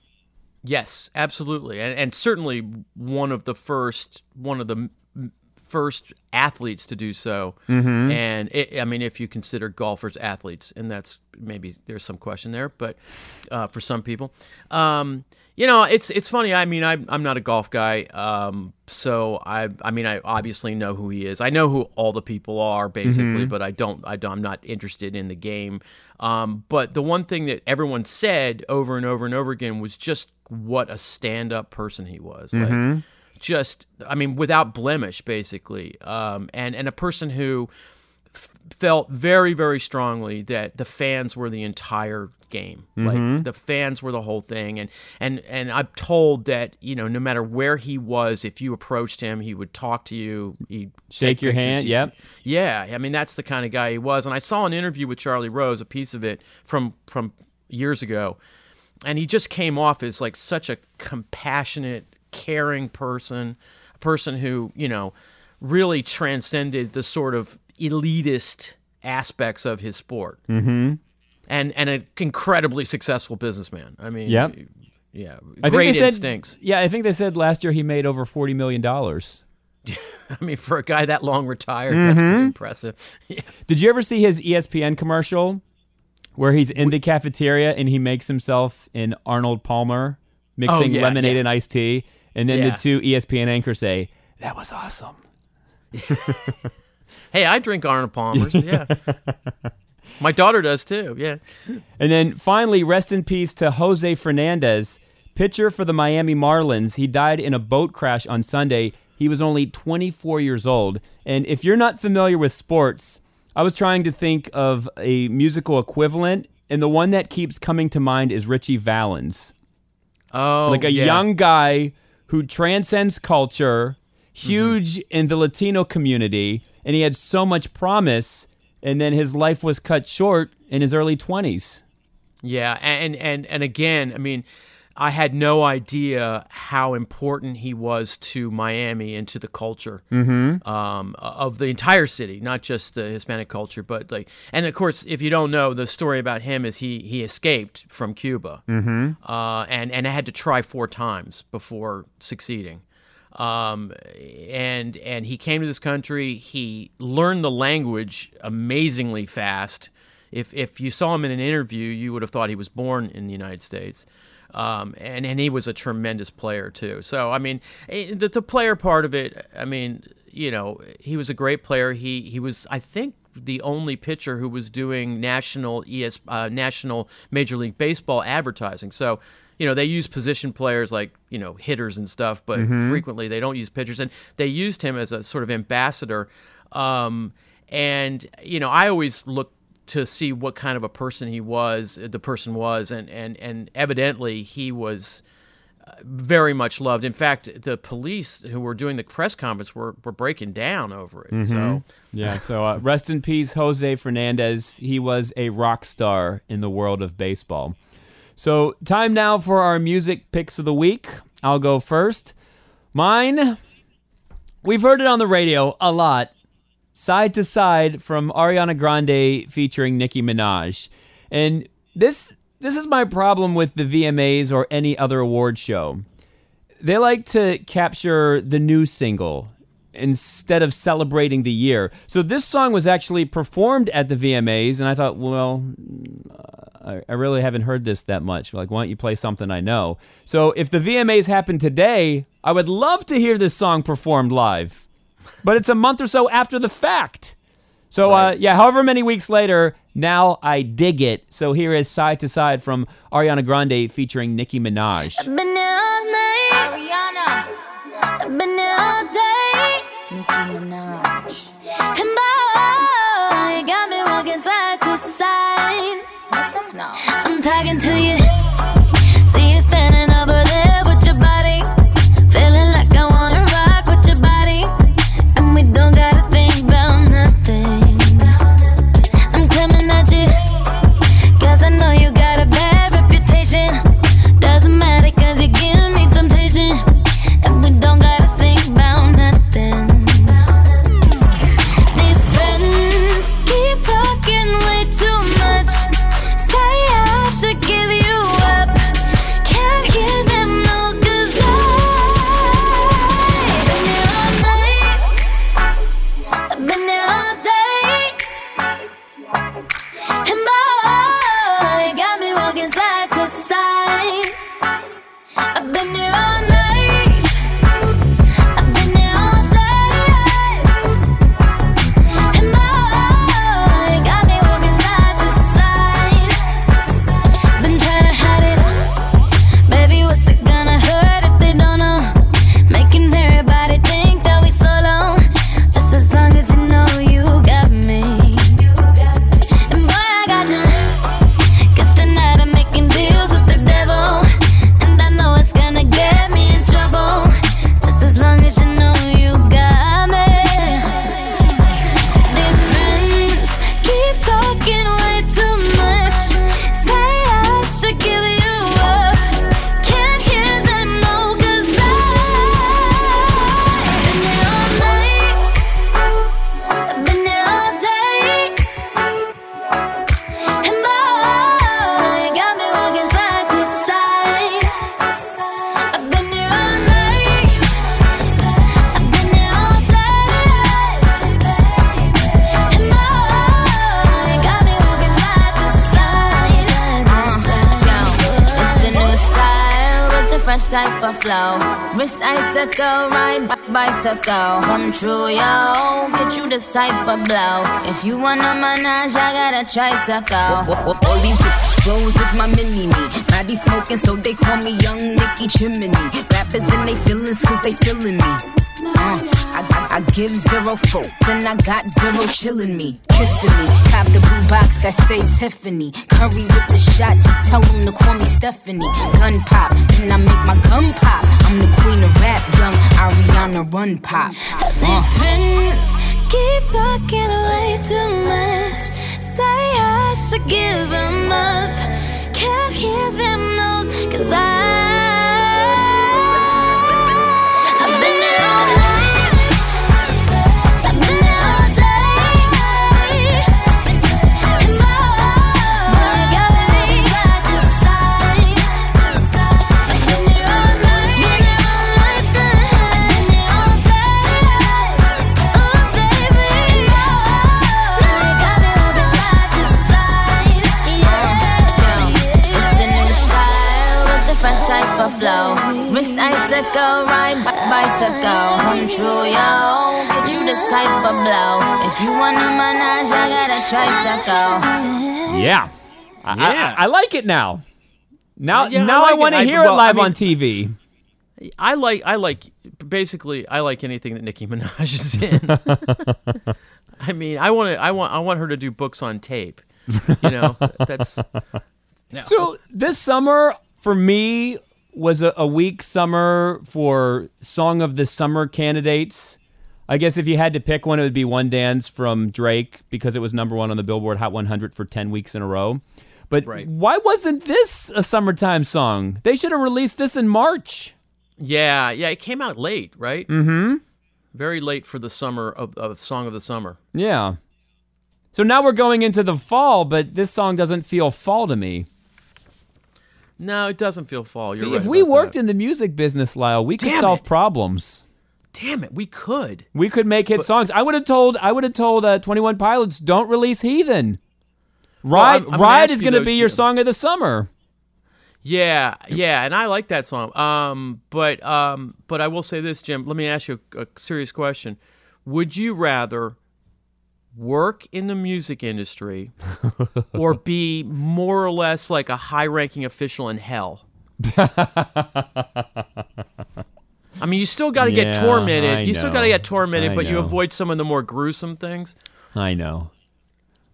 Yes, absolutely, and, and certainly one of the first one of the first athletes to do so. Mm-hmm. And it, I mean, if you consider golfers athletes, and that's maybe there's some question there, but uh, for some people, um, you know, it's it's funny. I mean, I, I'm not a golf guy, um, so I I mean, I obviously know who he is. I know who all the people are basically, but I don't I don't, I'm not interested in the game. Um, but the one thing that everyone said over and over and over again was just what a stand-up person he was. Like, just I mean, without blemish, basically, um, and and a person who f- felt very very strongly that the fans were the entire game. Like the fans were the whole thing. And and and i'm told that you know no matter where he was if you approached him he would talk to you. He'd Shake your hand, he'd- yep. yeah i mean that's the kind of guy he was. And i saw an interview with charlie rose a piece of it from from years ago and he just came off as like such a compassionate caring person a person who you know really transcended the sort of elitist aspects of his sport mm-hmm. and and an incredibly successful businessman i mean Yep. yeah I think great they said, instincts Yeah, I think they said last year he made over $40 million. <laughs> i mean for a guy that long retired that's pretty impressive <laughs> yeah. Did you ever see his ESPN commercial where he's in the cafeteria and he makes himself an Arnold Palmer mixing Oh, yeah, lemonade yeah. and iced tea, and then Yeah. the two ESPN anchors say that was awesome. <laughs> Hey, I drink Arnold Palmer's. Yeah. <laughs> My daughter does too. Yeah. And then finally, rest in peace to Jose Fernandez, pitcher for the Miami Marlins. He died in a boat crash on Sunday. He was only 24 years old. And if you're not familiar with sports, I was trying to think of a musical equivalent, and the one that keeps coming to mind is Ritchie Valens. Oh, like a yeah. young guy who transcends culture, huge mm-hmm. in the Latino community, and he had so much promise, and then his life was cut short in his early 20s. Yeah, and and and again, I mean, I had no idea how important he was to Miami and to the culture Mm-hmm. um, of the entire city, not just the Hispanic culture, but like, and of course, if you don't know, the story about him is he he escaped from Cuba, Mm-hmm. uh, and and had to try four times before succeeding. Um, and and he came to this country. He learned the language amazingly fast. If if you saw him in an interview, you would have thought he was born in the United States. Um, and and he was a tremendous player too. So I mean, eh, the, the player part of it. I mean, you know, he was a great player. He he was, I think, the only pitcher who was doing national ES uh, national Major League Baseball advertising. So you know they use position players like you know hitters and stuff, but Mhm. frequently they don't use pitchers, and they used him as a sort of ambassador. Um, and you know, I always look to see what kind of a person he was, the person was, and and and evidently he was uh, very much loved. In fact, the police who were doing the press conference were were breaking down over it. So. Mhm. yeah, so uh, rest in peace, Jose Fernandez. He was a rock star in the world of baseball. So, time now for our music picks of the week. I'll go first. Mine, we've heard it on the radio a lot. Side to Side from Ariana Grande featuring Nicki Minaj. And this this is my problem with the VMAs or any other award show. They like to capture the new single instead of celebrating the year. So this song was actually performed at the VMAs, and I thought, well, I, I really haven't heard this that much. Like, why don't you play something I know? So if the VMAs happen today, I would love to hear this song performed live. But it's a month or so after the fact. So uh, yeah, however many weeks later, now I dig it. So here is Side to Side from Ariana Grande featuring Nicki Minaj. Been here all night. Got. All these bitches rose is my mini me. Body smoking, so they call me Young Nicky Chimney. Rappers in they feelings, cause they feeling me. Uh, I, I, I give zero fuck, then I got zero chillin' me, kissing me. Cop the blue box that say Tiffany. Curry with the shot, just tell them to call me Stephanie. Gun pop, then I make my gun pop. I'm the queen of rap, young Ariana Run Pop. These friends keep talking way too much. Say I should give them up. Can't hear them, no, cause I. type. Wrist icicle, ride bicycle. Come true, yo. Get you this type of blow. If you wanna manage, I got a tricycle. Yeah. I, I- Yeah. I, like it now. Now, Yeah, I now I, like it. want to I- hear well, it live I mean- on TV. I like I like basically I like anything that Nicki Minaj is in. <laughs> I mean, I want to I want I want her to do books on tape. You know, that's So this summer for me was a, a weak summer for song of the summer candidates. I guess if you had to pick one, it would be "One Dance" from Drake because it was number one on the Billboard Hot 100 for ten weeks in a row. But Right. why wasn't this a summertime song? They should have released this in March. yeah yeah. It came out late, right? Mm-hmm. Very late for the summer of, of song of the summer. Yeah. So now we're going into the fall, but this song doesn't feel fall to me. No, it doesn't feel fall. You're See, right if we worked that. in the music business, Lyle, we could solve it. problems. damn it, we could. We could make hit songs. I would have told. I would have told uh, Twenty One Pilots, don't release Heathen. Ride, I'm- I'm gonna Ride is going to be your song of the summer. Yeah, yeah, and I like that song. Um, but um, but I will say this, Jim. Let me ask you a, a serious question. Would you rather work in the music industry or be more or less like a high-ranking official in hell? I mean, you still got to Yeah, get tormented. I you still got to get tormented, I but you avoid some of the more gruesome things. I know.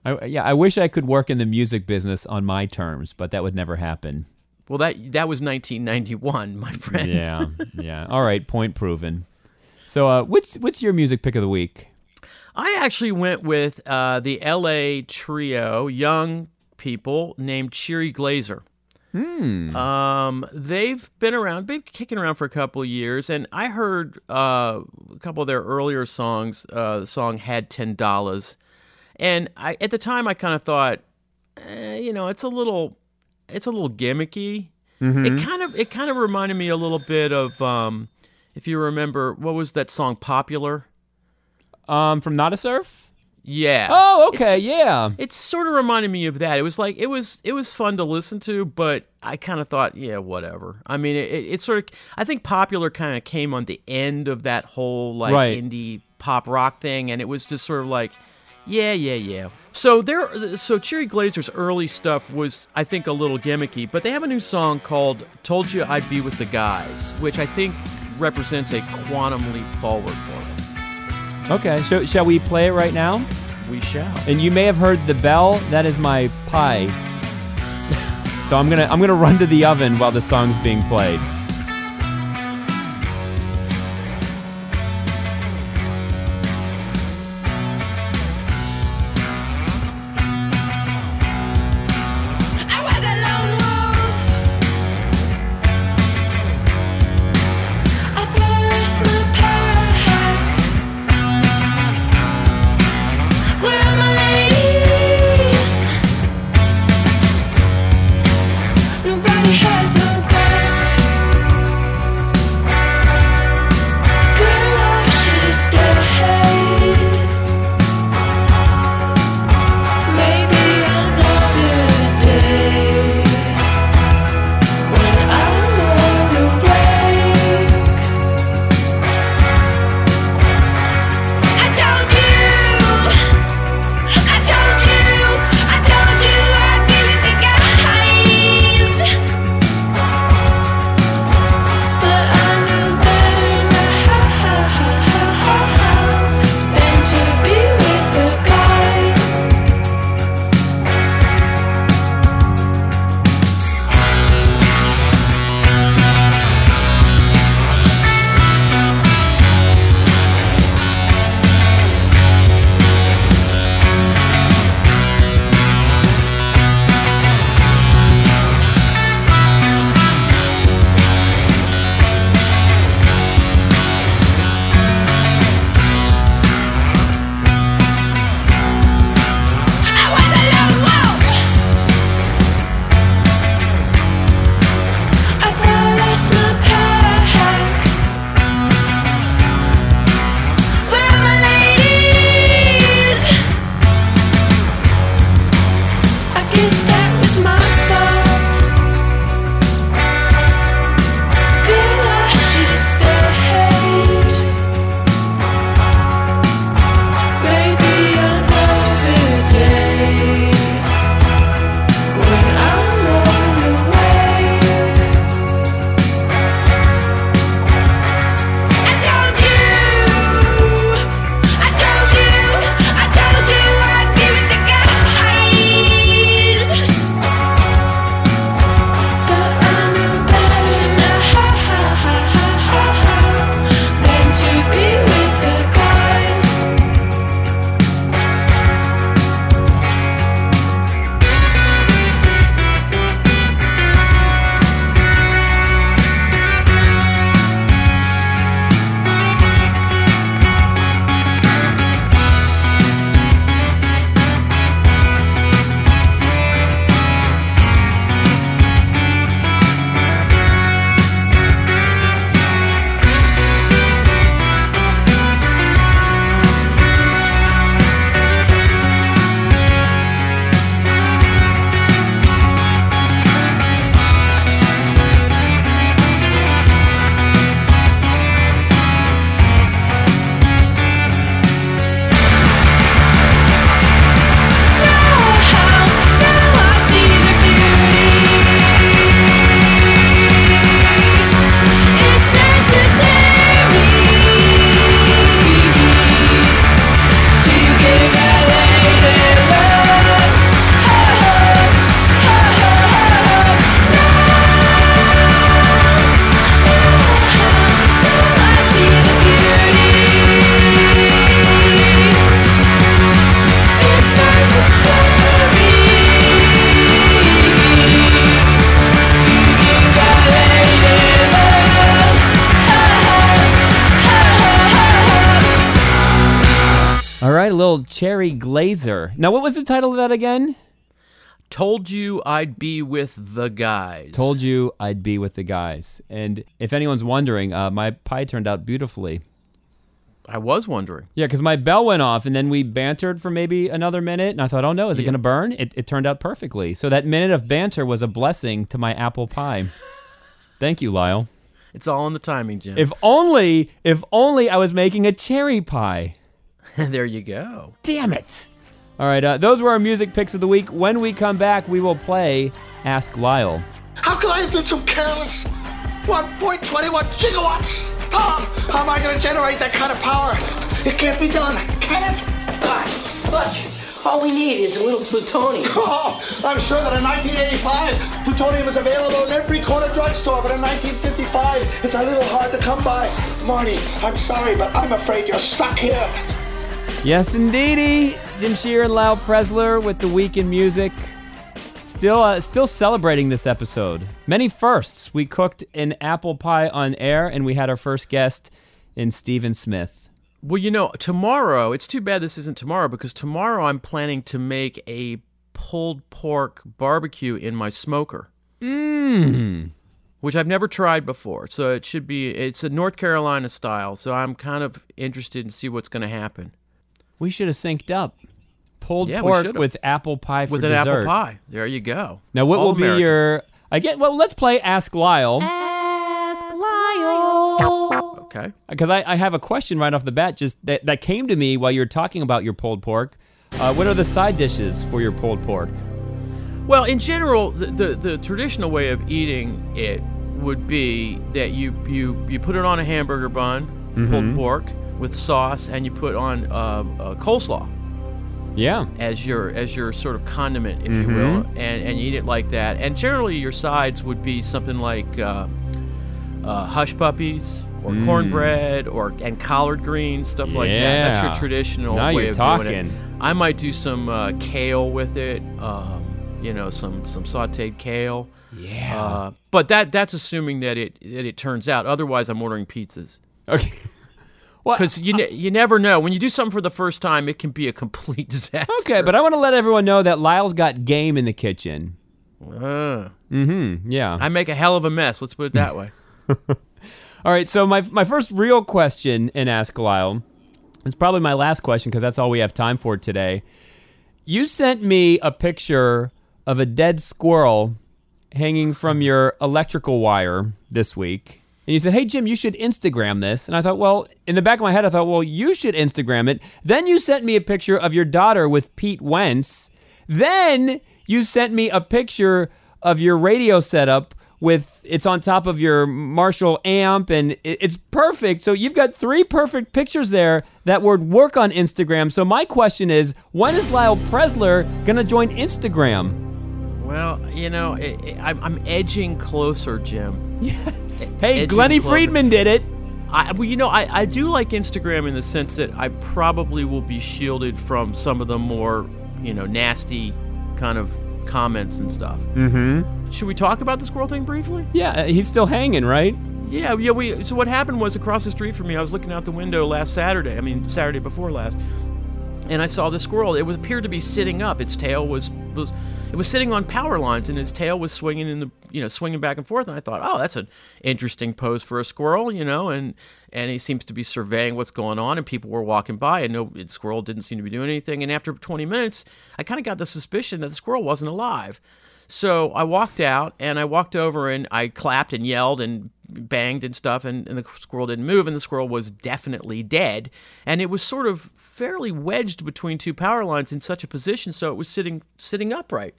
I, yeah, I wish I could work in the music business on my terms, but that would never happen. Well, that that was 1991, my friend. Yeah, yeah. All right, point proven. So, uh, what's what's your music pick of the week? I actually went with uh, the LA trio, young people named Cherry Glazerr. Hmm. Um, they've been around, been kicking around for a couple of years, and I heard uh, a couple of their earlier songs. Uh, the song had ten dollars, and I at the time I kind of thought, eh, you know, it's a little, it's a little gimmicky. It kind of, it kind of reminded me a little bit of, um, if you remember, what was that song, Popular? Um, from Nada Surf. Yeah. Oh, It's- okay, yeah. It sort of reminded me of that. It was like it was it was fun to listen to, but I kind of thought, yeah, whatever. I mean, it, it, it sort of I think popular kind of came on the end of that whole like Right. indie pop rock thing, and it was just sort of like, yeah, yeah, yeah. So there, so Cherry Glazerr's early stuff was I think a little gimmicky, but they have a new song called "Told You I'd Be with the Guys," which I think represents a quantum leap forward for them. Okay, so shall we play it right now? We shall. And you may have heard the bell. That is my pie. <laughs> so I'm gonna I'm gonna run to the oven while the song's being played. Glazer. Now, what was the title of that again? Told you I'd be with the guys. Told you I'd be with the guys. And if anyone's wondering, uh, my pie turned out beautifully. I was wondering. Yeah, because my bell went off, and then we bantered for maybe another minute, and I thought, oh no, is it Yeah. going to burn? It, it turned out perfectly. So that minute of banter was a blessing to my apple pie. <laughs> Thank you, Lyle. It's all in the timing, Jim. If only, if only I was making a cherry pie. <laughs> there you go. Damn it. All right, uh, those were our music picks of the week. When we come back, we will play Ask Lyle. How could I have been so careless? 1.21 gigawatts! Tom, how am I going to generate that kind of power? It can't be done, can it? Look, all we need is a little plutonium. <laughs> Oh, I'm sure that in 1985, plutonium is available in every corner drugstore, but in 1955, it's a little hard to come by. Marty, I'm sorry, but I'm afraid you're stuck here. Yes, indeedy. Jim Shear and Lyle Preslar with the week in music. Still, uh, still celebrating this episode. Many firsts. We cooked an apple pie on air, and we had our first guest in Stephen Smith. Well, you know, tomorrow, it's too bad this isn't tomorrow because tomorrow I'm planning to make a pulled pork barbecue in my smoker. Mmm. Which I've never tried before. So it should be, it's a North Carolina style. So I'm kind of interested in see what's going to happen. We should have synced up. Pulled Yeah, pork with apple pie for With an dessert. apple pie. There you go. Now, what All will be your? I get. Well, let's play Ask Lyle. Ask Lyle. Okay. Because I, I have a question right off the bat, just that, that came to me while you were talking about your pulled pork. Uh, what are the side dishes for your pulled pork? Well, in general, the, the, the traditional way of eating it would be that you, you, you put it on a hamburger bun, pulled Mhm. pork, with sauce, and you put on uh, uh, coleslaw Yeah. as your as your sort of condiment, if you will, Mhm. and, and eat it like that. And generally, your sides would be something like uh, uh, hush puppies or Mm. cornbread or and collard greens, stuff like that. That's your Yeah. traditional Now way of doing talking. it. I might do some uh, kale with it. Um, you know, some some sautéed kale. Yeah. Uh, but that that's assuming that it that it turns out. Otherwise, I'm ordering pizzas. Okay. <laughs> Because you ne- you never know when you do something for the first time, it can be a complete <laughs> disaster. Okay, but I want to let everyone know that Lyle's got game in the kitchen. Uh, Mm-hmm. Yeah. I make a hell of a mess. Let's put it that way. <laughs> <laughs> All right, so my my first real question in Ask Lyle, it's probably my last question because that's all we have time for today. You sent me a picture of a dead squirrel hanging from your electrical wire this week. And you said, Hey, Jim, you should Instagram this. And I thought, Well, in the back of my head, I thought, Well, you should Instagram it. Then you sent me a picture of your daughter with Pete Wentz. Then you sent me a picture of your radio setup with it's on top of your Marshall amp and it's perfect. So you've got three perfect pictures there that would work on Instagram. So my question is, when is Lyle Preslar gonna join Instagram? Well, you know, i i I'm, I'm edging closer, Jim. <laughs> Hey, Edging Glennie. Friedman did it. I, well, you know, I, I do like Instagram in the sense that I probably will be shielded from some of the more, you know, nasty kind of comments and stuff. Mm-hmm. Should we talk about the squirrel thing briefly? Yeah, uh, he's still hanging, right? Yeah, yeah. We so what happened was across the street from me. I was looking out the window last Saturday. I mean Saturday before last, and I saw the squirrel. It was appeared to be sitting up. Its tail was was it was sitting on power lines, and its tail was swinging in the you know swinging back and forth. And I thought, oh, that's an interesting pose for a squirrel, you know. And and he seems to be surveying what's going on, and people were walking by, and no the squirrel didn't seem to be doing anything. And after 20 minutes, I kind of got the suspicion that the squirrel wasn't alive. So I walked out and I walked over and I clapped and yelled and banged and stuff, and, and the squirrel didn't move, and the squirrel was definitely dead. And it was sort of fairly wedged between two power lines in such a position, so it was sitting sitting upright.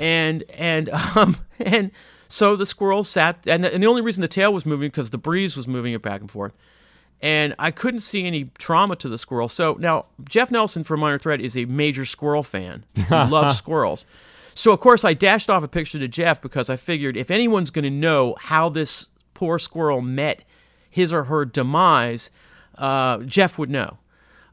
And and <laughs> um and so the squirrel sat, and the, and the only reason the tail was moving because the breeze was moving it back and forth and I couldn't see any trauma to the squirrel. So now Jeff Nelson from Minor Threat is a major squirrel fan. He <laughs> loves squirrels. So of course I dashed off a picture to Jeff because I figured if anyone's going to know how this poor squirrel met his or her demise, uh, Jeff would know.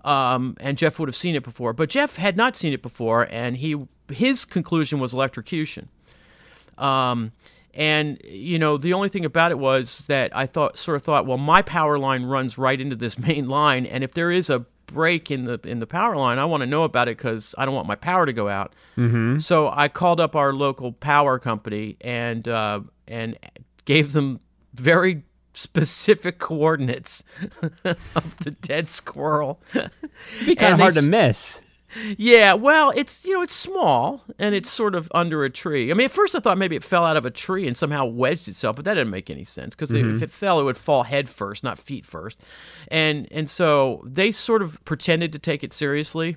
Um, and Jeff would have seen it before, but Jeff had not seen it before, and he his conclusion was electrocution. Um, and you know, the only thing about it was that I thought, sort of thought, well, my power line runs right into this <laughs> main line, and if there is a break in the in the power line, I want to know about it because I don't want my power to go out. Mm-hmm. So I called up our local power company and uh, and gave them very specific <laughs> coordinates <laughs> of the dead squirrel. It'd be kind of hard to miss. yeah, well, it's you know it's small and it's sort of under a tree. I mean, at first I thought maybe it fell out of a tree and somehow wedged itself, but that didn't make any sense because Mhm. if it fell, it would fall head first, not feet first. And and so they sort of pretended to take it seriously,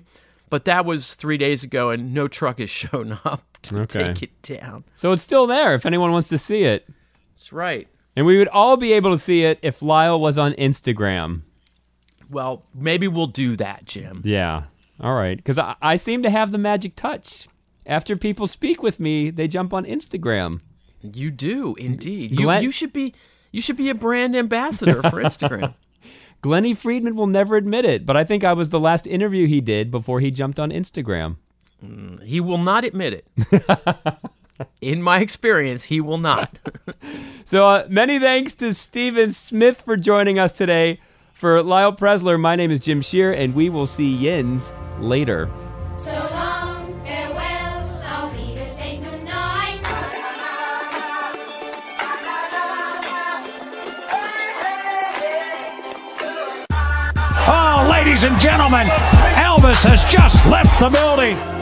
but that was three days ago, and no truck has <laughs> shown up to Okay. take it down. So it's still there if anyone wants to see it. That's right. And we would all be able to see it if Lyle was on Instagram. Well, maybe we'll do that, Jim. Yeah. All right. Because I, I seem to have the magic touch. After people speak with me, they jump on Instagram. You do indeed. You, Glenn- you should be you should be a brand ambassador for Instagram. <laughs> Glennie Friedman will never admit it, but I think I was the last interview he did before he jumped on Instagram. Mm, he will not admit it. <laughs> In my experience, he will not. <laughs> <laughs> So uh, many thanks to Steven Smith for joining us today. For Lyle Preslar, my name is Jim Shear, and we will see Yins later. So long, farewell, I'll be to say goodnight. Oh, ladies and gentlemen, Elvis has just left the building.